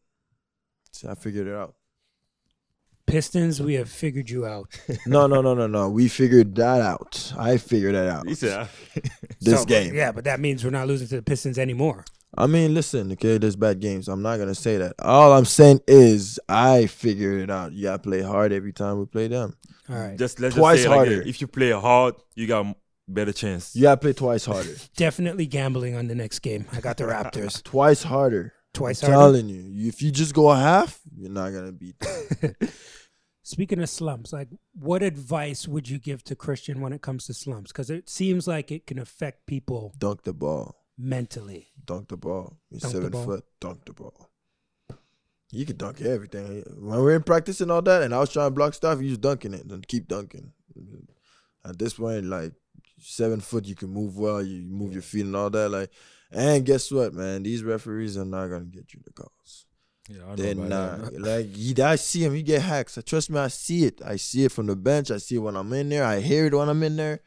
So I figured it out. Pistons, we have figured you out. (laughs) No, no, no, no, no. We figured that out. I figured that out. He said, this So, game. Yeah, but that means we're not losing to the Pistons anymore. I mean, listen, okay, there's bad games. I'm not gonna say that. All I'm saying is I figured it out. You gotta play hard every time we play them. All right. just let's Twice just say it like harder. If you play hard, you got m- better chance. You gotta play twice harder. (laughs) Definitely gambling on the next game. I got the Raptors. (laughs) twice harder. Twice I'm harder. telling you. If you just go a half, you're not gonna beat them. (laughs) Speaking of slumps, like what advice would you give to Christian when it comes to slumps? Because it seems like it can affect people Dunk the ball. Mentally. Dunk the ball. He's Dunk seven ball. foot. Dunk the ball. You can dunk everything. When we're in practice and all that, and I was trying to block stuff, you just dunking it and keep dunking. At this point, like seven foot, you can move well. You move your feet and all that. Like, and guess what, man? These referees are not gonna get you the calls. Yeah, I know They're not. that. Like, he, I see him. He get hacks. So trust me, I see it. I see it from the bench. I see it when I'm in there. I hear it when I'm in there.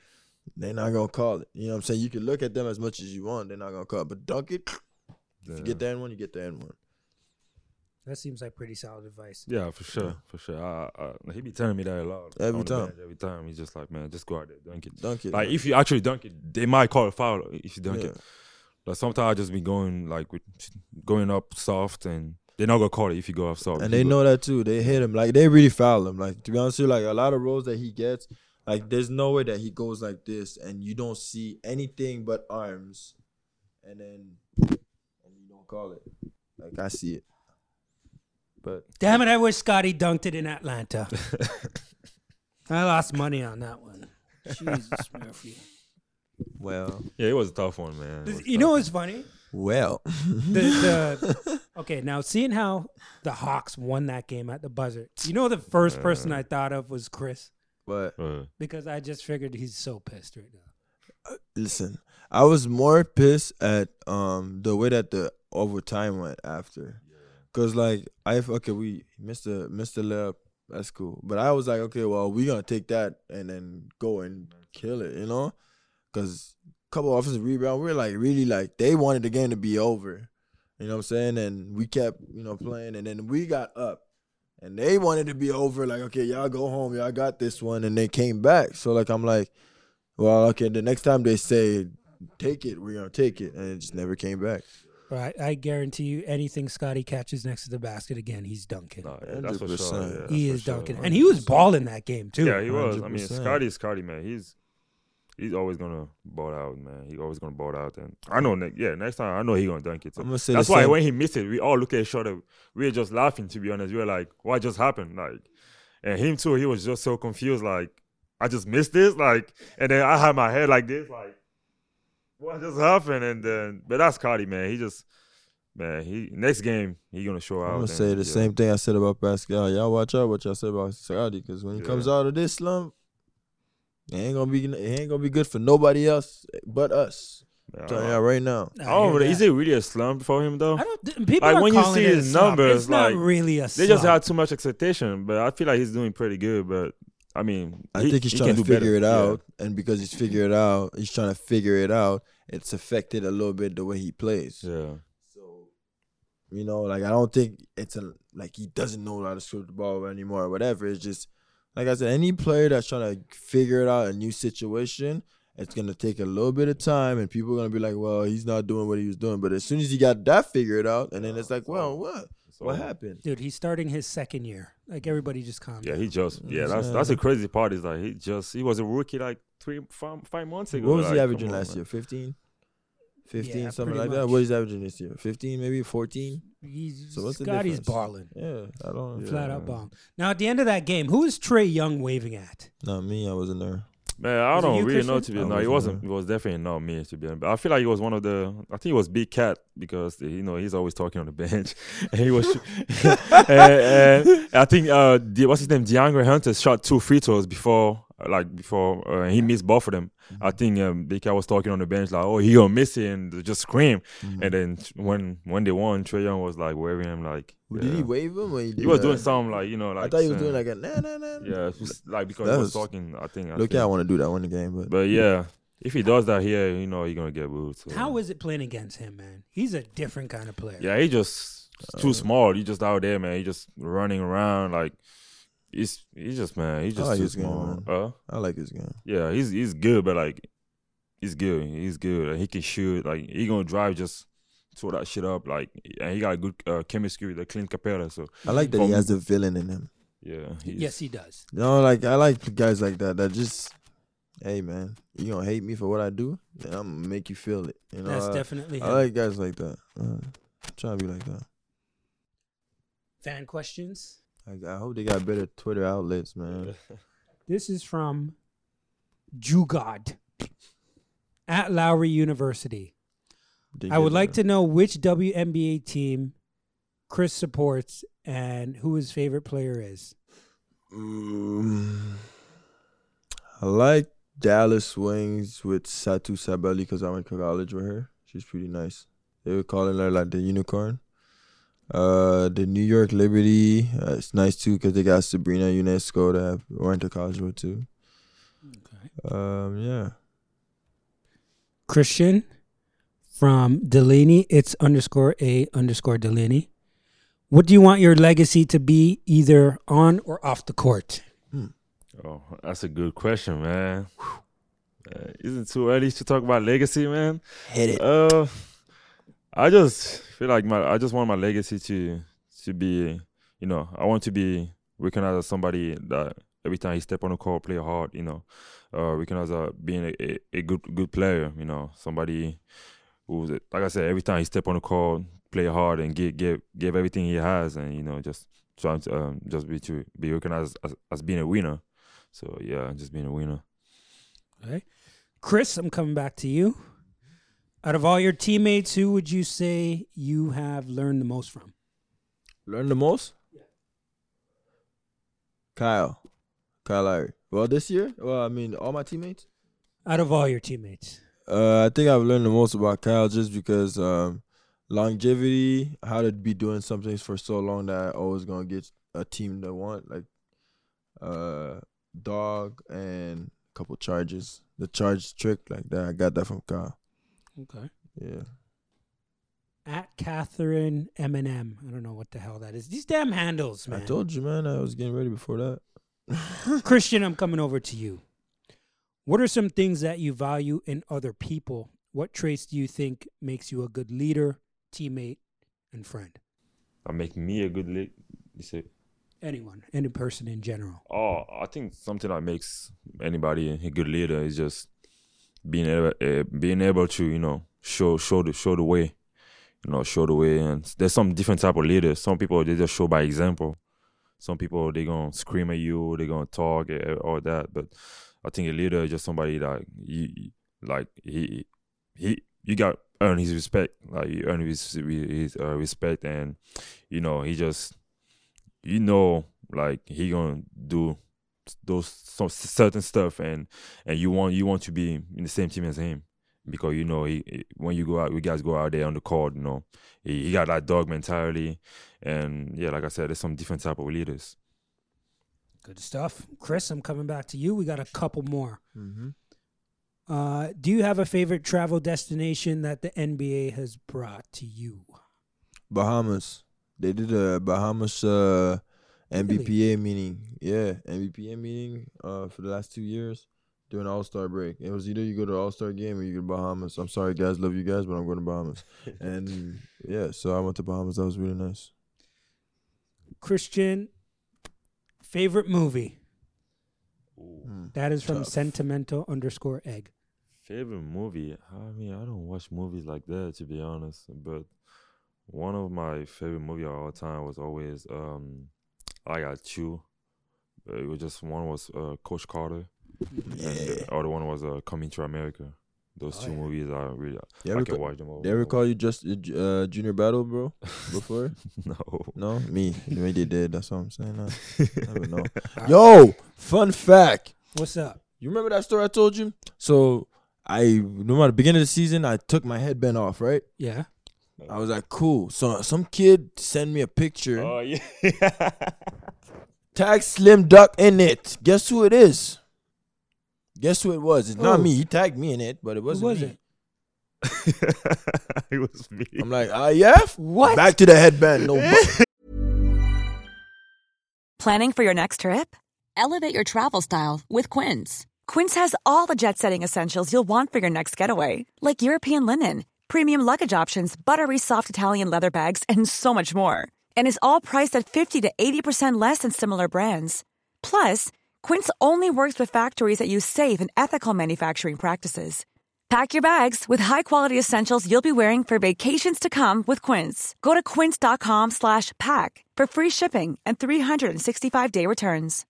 They're not gonna call it. You know what I'm saying? You can look at them as much as you want. They're not gonna call it. But dunk it. (sniffs) If you get the N one, you get the N one. That seems like pretty solid advice. Yeah, for sure, for sure. I, I, he be telling me that a lot. Every time. bench, every time. He's just like, man, just go out there, dunk it. Dunk it. Like man. if you actually dunk it, they might call a foul if you dunk Yeah. it. But sometimes I just be going like with going up soft, and they're not gonna call it if you go up soft. and they know that too. They hit him like they really foul him. Like to be honest with you, like a lot of rolls that he gets, like there's no way that he goes like this and you don't see anything but arms, and then and you don't call it. Like I see it, but Damn it! I wish Scottie dunked it in Atlanta. (laughs) I lost money on that one. Jesus, Murphy. well, Yeah, it was a tough one, man. It You tough know one. what's funny? well, The, the (laughs) okay now seeing how the Hawks won that game at the buzzer. You know the first uh. person I thought of was Chris but Uh, because I just figured he's so pissed right now. listen, I was more pissed at um the way that the overtime went after, cause like I okay we missed the missed the layup. That's cool, but I was like, okay, well, we gonna take that and then go and kill it, you know, cause couple offensive rebounds. we're like really like they wanted the game to be over. You know what I'm saying? And we kept, you know, playing and then we got up. And they wanted to be over, like, okay, y'all go home, y'all got this one, and they came back. So like I'm like, well, okay, the next time they say take it, we're gonna take it. And it just never came back. Right, I guarantee you, anything Scottie catches next to the basket again, he's dunking. No, yeah, that's for sure. 100%. Yeah, that's he for is sure. dunking, and he was balling that game too. Yeah, he was. I mean, 100%. Scottie's Scottie, man. He's he's always gonna ball out, man. He always gonna ball out, and I know. Ne- yeah, next time I know he gonna dunk it. too. I'm gonna say That's why same- when he missed it, we all look at each other. We were just laughing. To be honest, we were like, "What just happened?" Like, and him too. He was just so confused. Like, I just missed this. Like, and then I had my head like this. Like, what just happened? And then, but that's Scottie, man. He just. Man, he next game he gonna show out. I'm gonna say the yeah. same thing I said about Pascal. Y'all watch out what y'all said about Scottie, because when he Yeah. comes out of this slump, it ain't gonna be it ain't gonna be good for nobody else but us. Yeah, I'm telling y'all right now. I I don't hear know, is it really a slump for him though? I don't. th- People Like, are when you calling see it his slump. numbers, it's not really a. They just had too much expectation, but I feel like he's doing pretty good. But I mean, I he- think he's he trying to figure better. it Yeah. out, and because he's figured it out, he's trying to figure it out. It's affected a little bit the way he plays. Yeah, So, you know, like I don't think it's a like he doesn't know how to shoot the ball anymore or whatever. It's just like I said, any player that's trying to figure it out a new situation, it's gonna take a little bit of time, and people are gonna be like, "Well, he's not doing what he was doing." But as soon as he got that figured out, and then it's like, "Well, what? What happened?" Dude, he's starting his second year. Like everybody, just calm Yeah, down. he just yeah. Yeah. That's that's the crazy part is like he just he was a rookie like three five, five months ago. What was like, he averaging come on, last man. year? 15? 15, Yeah, something pretty like that. much. What is he averaging this year? 15, maybe 14? He's So what's the Scottie's difference? balling, Yeah, I don't. flat out Yeah. balling. Now at the end of that game, who is Trae Young waving at? Not me. I wasn't there. Man, I Was don't you, really know to be I no, it wasn't wasn't. there. It was definitely not me to be honest. But I feel like he was one of the. I think it was Big Cat because you know he's always talking on the (laughs) bench, and he was. (laughs) and, and I think uh, the, what's his name, De'Andre Hunter shot two free throws before, like before uh, he missed both of them. Mm-hmm. I think um, Big Cat was talking on the bench like, "Oh, he gonna miss it," and just scream. Mm-hmm. And then when when they won, Trae Young was like waving him like. Did he wave him? Or he, He was that? doing something like you know like. I thought he was saying- doing like a nah nah nah. Yeah, it's just, like because That he was was- talking. I think. I Look, think. I want to do that one game, but But yeah, if he does that here, you know, he's gonna get booed. So. How is it playing against him, man? He's a different kind of player. Yeah, he just Uh, too small. He just out there, man. He just running around like he's he's just man. He's I just like too his game, small. man. Uh, I like his game. yeah, he's he's good, but like he's good. He's good. Like, he can shoot. Like he gonna drive just throw that shit up. Like and he got a good uh, chemistry with the Clint Capela. So I like that he has the villain in him. yeah, he's, Yes, he does. You know, like I like guys like that. That just, hey man, you gonna hate me for what I do? Then I'm gonna make you feel it. You know, That's I, definitely I him. like guys like that. Uh, I'm trying to be like that. Fan questions. Like, I hope they got better Twitter outlets, man. This is from Jugod at Lowry University. They I would like to know which WNBA team Chris supports and who his favorite player is. Mm, I like Dallas Wings with Satou Sabally because I went to college with her. She's pretty nice. They were calling her like the unicorn. Uh, the New York Liberty, uh, it's nice too because they got Sabrina Ionescu that I went to college with too. Okay. Um, yeah. Christian from Delaney. It's underscore a underscore Delaney. What do you want your legacy to be, either on or off the court? Oh, that's a good question, man. Uh, isn't too early to talk about legacy, man? Hit it. Uh, I just feel like my I just want my legacy to to be, you know, I want to be recognized as somebody that every time he step on the court, play hard, you know, uh, recognized as being a, a, a good good player, you know, somebody who's like I said, every time he step on the court, play hard and give give give everything he has, and you know, just trying to um, just be to be recognized as, as being a winner. So yeah, just being a winner. Okay. Chris, I'm coming back to you. Out of all your teammates, who would you say you have learned the most from? Learn the most? Yeah. Kyle. Kyle Lowry. Well, this year, well, I mean, all my teammates. Out of all your teammates. Uh, I think I've learned the most about Kyle just because um, longevity, how to be doing some things for so long that I always gonna get a team that want like uh dog and a couple charges. the charge trick like that. I got that from Kyle. Okay. Yeah. At Catherine Eminem. I don't know what the hell that is. These damn handles, man. I told you, man. I was getting ready before that. (laughs) Christian, I'm coming over to you. What are some things that you value in other people? What traits do you think makes you a good leader, teammate, and friend? That make me a good leader. You say, Anyone, any person in general. oh, I think something that makes anybody a good leader is just being able, uh, being able to, you know, show show the show the way, you know, show the way. And there's some different type of leaders. Some people they just show by example. Some people they gonna scream at you, they gonna talk, eh, all that. But I think a leader is just somebody that you like he he you got earn his respect, like you earn his his uh, respect, and you know he just you know like he gonna do those some certain stuff, and and you want you want to be in the same team as him because you know he he- when you go out, you guys go out there on the court, you know he, he got that dog mentality, and yeah, like I said, there's some different type of leaders. Good stuff. Chris, I'm coming back to you. We got a couple more. Mm-hmm. Uh, do you have a favorite travel destination that the NBA has brought to you? Bahamas. They did a Bahamas uh, NBPA meeting. Yeah, NBPA meeting uh, for the last two years during All Star break. It was either you go to All Star game or you go to Bahamas. I'm sorry, guys, love you guys, but I'm going to Bahamas. (laughs) and yeah, so I went to Bahamas. That was really nice. Christian, favorite movie? Hmm. That is from Tough. sentimental underscore egg. Favorite movie? I mean, I don't watch movies like that to be honest. But one of my favorite movie of all time was always um, I Got two. Uh, It was just one was uh, Coach Carter, and the other one was uh, Coming to America. Those Oh, two yeah. movies I really They I ever, can watch them over. they ever and call you just uh, uh, Junior Battle, bro? (laughs) Before? no, no, me. Maybe they did. That's what I'm saying. Now. (laughs) Never know. Yo, fun fact. What's up? You remember that story I told you? So I remember at the beginning of the season, I took my headband off, right? Yeah. I was like, cool. So some kid sent me a picture, Oh yeah. (laughs) tag Slim Duck in it. Guess who it is? Guess who it was? It's not Who? me. He tagged me in it, but it wasn't was me. it? (laughs) it was me. I'm like, ah, yeah. What? Back to the headband. No, bu- (laughs) Planning for your next trip? Elevate your travel style with Quince. Quince has all the jet setting essentials you'll want for your next getaway, like European linen, premium luggage options, buttery soft Italian leather bags, and so much more. And is all priced at 50 to 80% less than similar brands. Plus, Quince only works with factories that use safe and ethical manufacturing practices. Pack your bags with high-quality essentials you'll be wearing for vacations to come with Quince. Go to quince.com slash pack for free shipping and 365-day returns.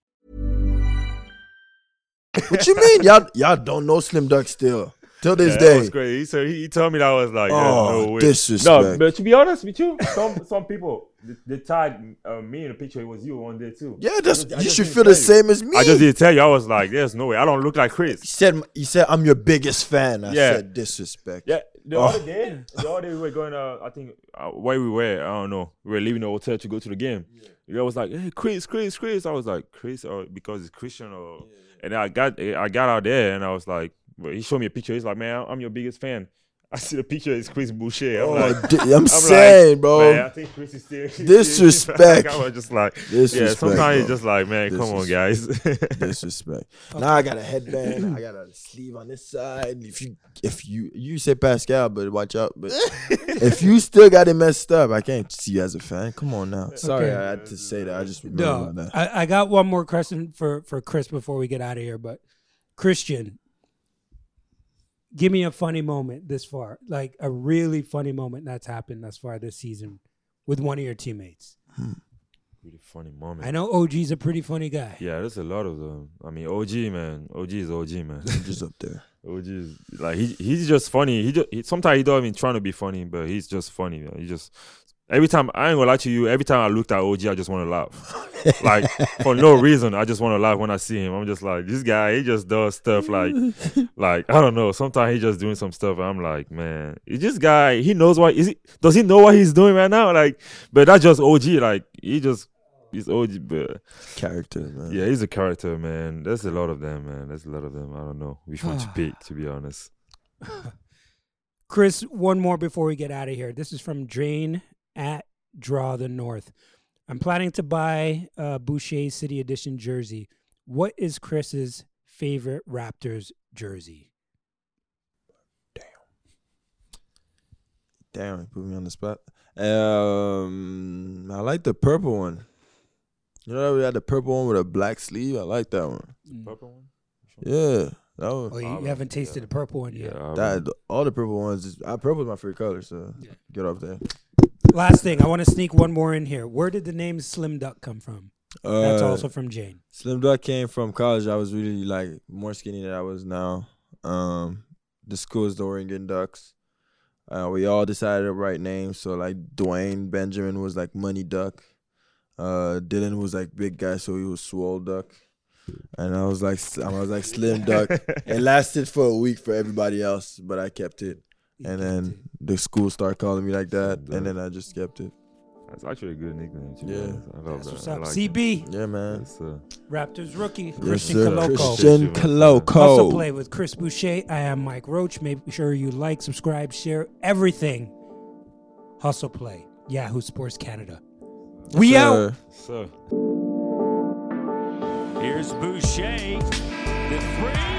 what you mean? Y'all, y'all don't know Slim Duck still till this yeah, day. That was great. He said he, he told me that I was like, Oh, no way. disrespect. No, but to be honest with you, some some people they, they tagged uh, me in a picture. It was you on there too. Yeah, that's, I just- I you should feel the tell you. same as me. I just didn't tell you. I was like, there's no way. I don't look like Chris. He said, he said, I'm your biggest fan. I Yeah. said, disrespect. Yeah, the Oh. other day, the other day we were going. Uh, I think uh, where we were, I don't know. We were leaving the hotel to go to the game. Yeah. I was like, "Hey, Chris, Chris, Chris." I was like, "Chris," or because it's Christian, or and I got I got out there and I was like, well, he showed me a picture. He's like, "Man, I'm your biggest fan." (laughs) I see the picture. It's Chris Boucher. I'm Oh, like, di- (laughs) I'm like, saying, bro. Man, I think Chris is still (laughs) Disrespect. I was just like, yeah. Disrespect, Sometimes it's bro. just like, man, come on, guys. Disrespect. Now I got a headband. I got a sleeve on this side. If you, if you, you say Pascal, but watch out. But if you still got it messed up, I can't see you as a fan. Come on now. Sorry, Okay. I had to say that. I just remember No, that. I, I got one more question for, for Chris before we get out of here. But Christian, give me a funny moment this far, like a really funny moment that's happened thus far this season with one of your teammates. Hmm. really funny moment. I know OG's a pretty funny guy. Yeah, there's a lot of them. I mean, OG man, OG is OG man. He's just (laughs) up there. OG is like he he's just funny. He just he, sometimes he don't even trying to be funny, but he's just funny. Man. He just every time I ain't gonna lie to you. Every time I looked at OG, I just want to laugh, (laughs) like for no reason. I just want to laugh when I see him. I'm just like this guy. He just does stuff like (laughs) like I don't know. Sometimes he just doing some stuff. And I'm like, man, is this guy? He knows what is he? Does he know what he's doing right now? Like, but that's just OG. Like he just he's OG, but Character, man. yeah, he's a character, man. There's a lot of them, man. There's a lot of them. I don't know which one to pick, to be honest. Chris, one more before we get out of here. This is from Drain at Draw the North. I'm planning to buy a Boucher City Edition jersey. What is Chris's favorite Raptors jersey? Damn, Damn, you put me on the spot. Um, I like the purple one. You know, we had the purple one with a black sleeve. I like that one. The mm. Purple one. Yeah, that one. Oh, you, you haven't tasted the purple one yet. Yeah, That all the purple ones. Is, uh, I purple is my favorite color. So get off there. Last thing, I want to sneak one more in here. Where did the name Slim Duck come from? That's Uh, also from Jane. Slim Duck came from college. I was really like more skinny than I was now. Um, the school is the Oregon Ducks. Uh, we all decided to write names. So like Dwayne Benjamin was like Money Duck. Uh, Dillon was like big guy, so he was Swole Duck. And I was like, I was like Slim Duck. (laughs) it lasted for a week for everybody else, but I kept it. And then the school started calling me like that, and then I just kept it. That's actually a good nickname. To be Yeah. honest. I love That's that. what's I up. like CB, Yeah, man. Yes, sir. Raptors rookie, Yes, Christian sir. Koloko. Christian Hustle Koloko. Play with Chris Boucher. I am Mike Roach. Make sure you like, subscribe, share everything. Hustle Play. Yahoo Sports Canada. We out. Sir. Here's Boucher. The three.